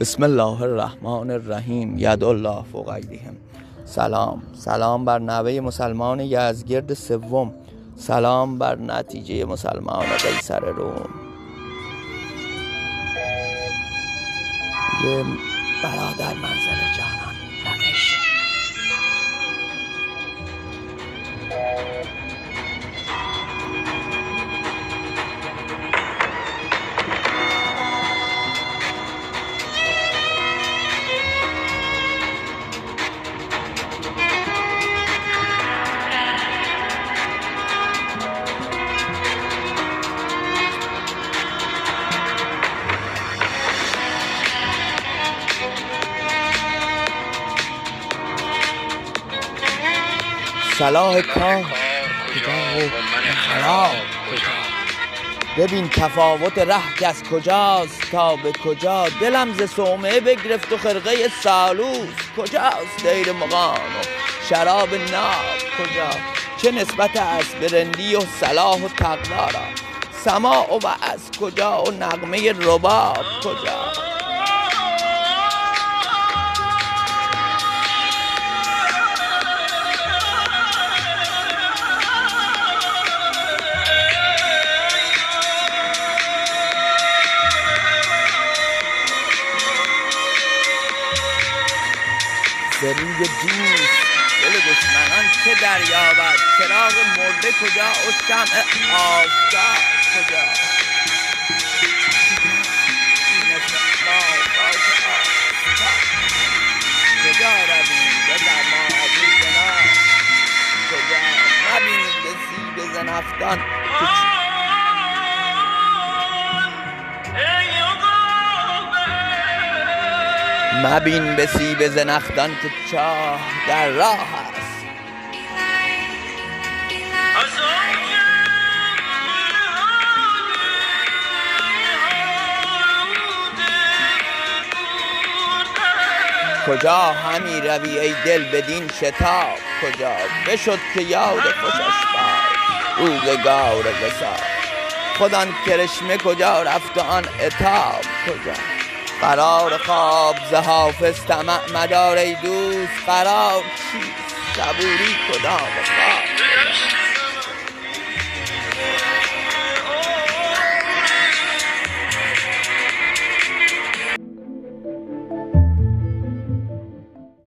بسم الله الرحمن الرحیم. ید الله فوق سلام. سلام بر نوه مسلمان یزگرد سوم. سلام بر نتیجه مسلمان قیصر روم. یه برادر منزل صلاح کار. خراب. ببین تفاوت ره از کجاست تا به کجا؟ دلم ز صومعه بگرفت و خرقه سالوس کجاست؟ دیر مقام و شراب ناب کجا؟ چه نسبت است به رندی و صلاح و تقوا را؟ سماع و از کجا؟ و نغمه رباب کجا؟ ز روی دوست. دل دشمنان چه دریابد؟ چراغ مرده کجا؟ و شمع آفتاب کجا؟ کجا به کجا؟ به مبین به سیب زنخدان که چاه در راه است. کجا همی روی ای دل بدین شتاب؟ کجا بشد که یاد خوشش باد؟ روزگار وصال خود آن کرشمه کجا رفت آن عتاب کجا؟ قرار خواب ز حافظ طمع مدار ای دوست قرار چیست؟ صبوری کدام؟ خواب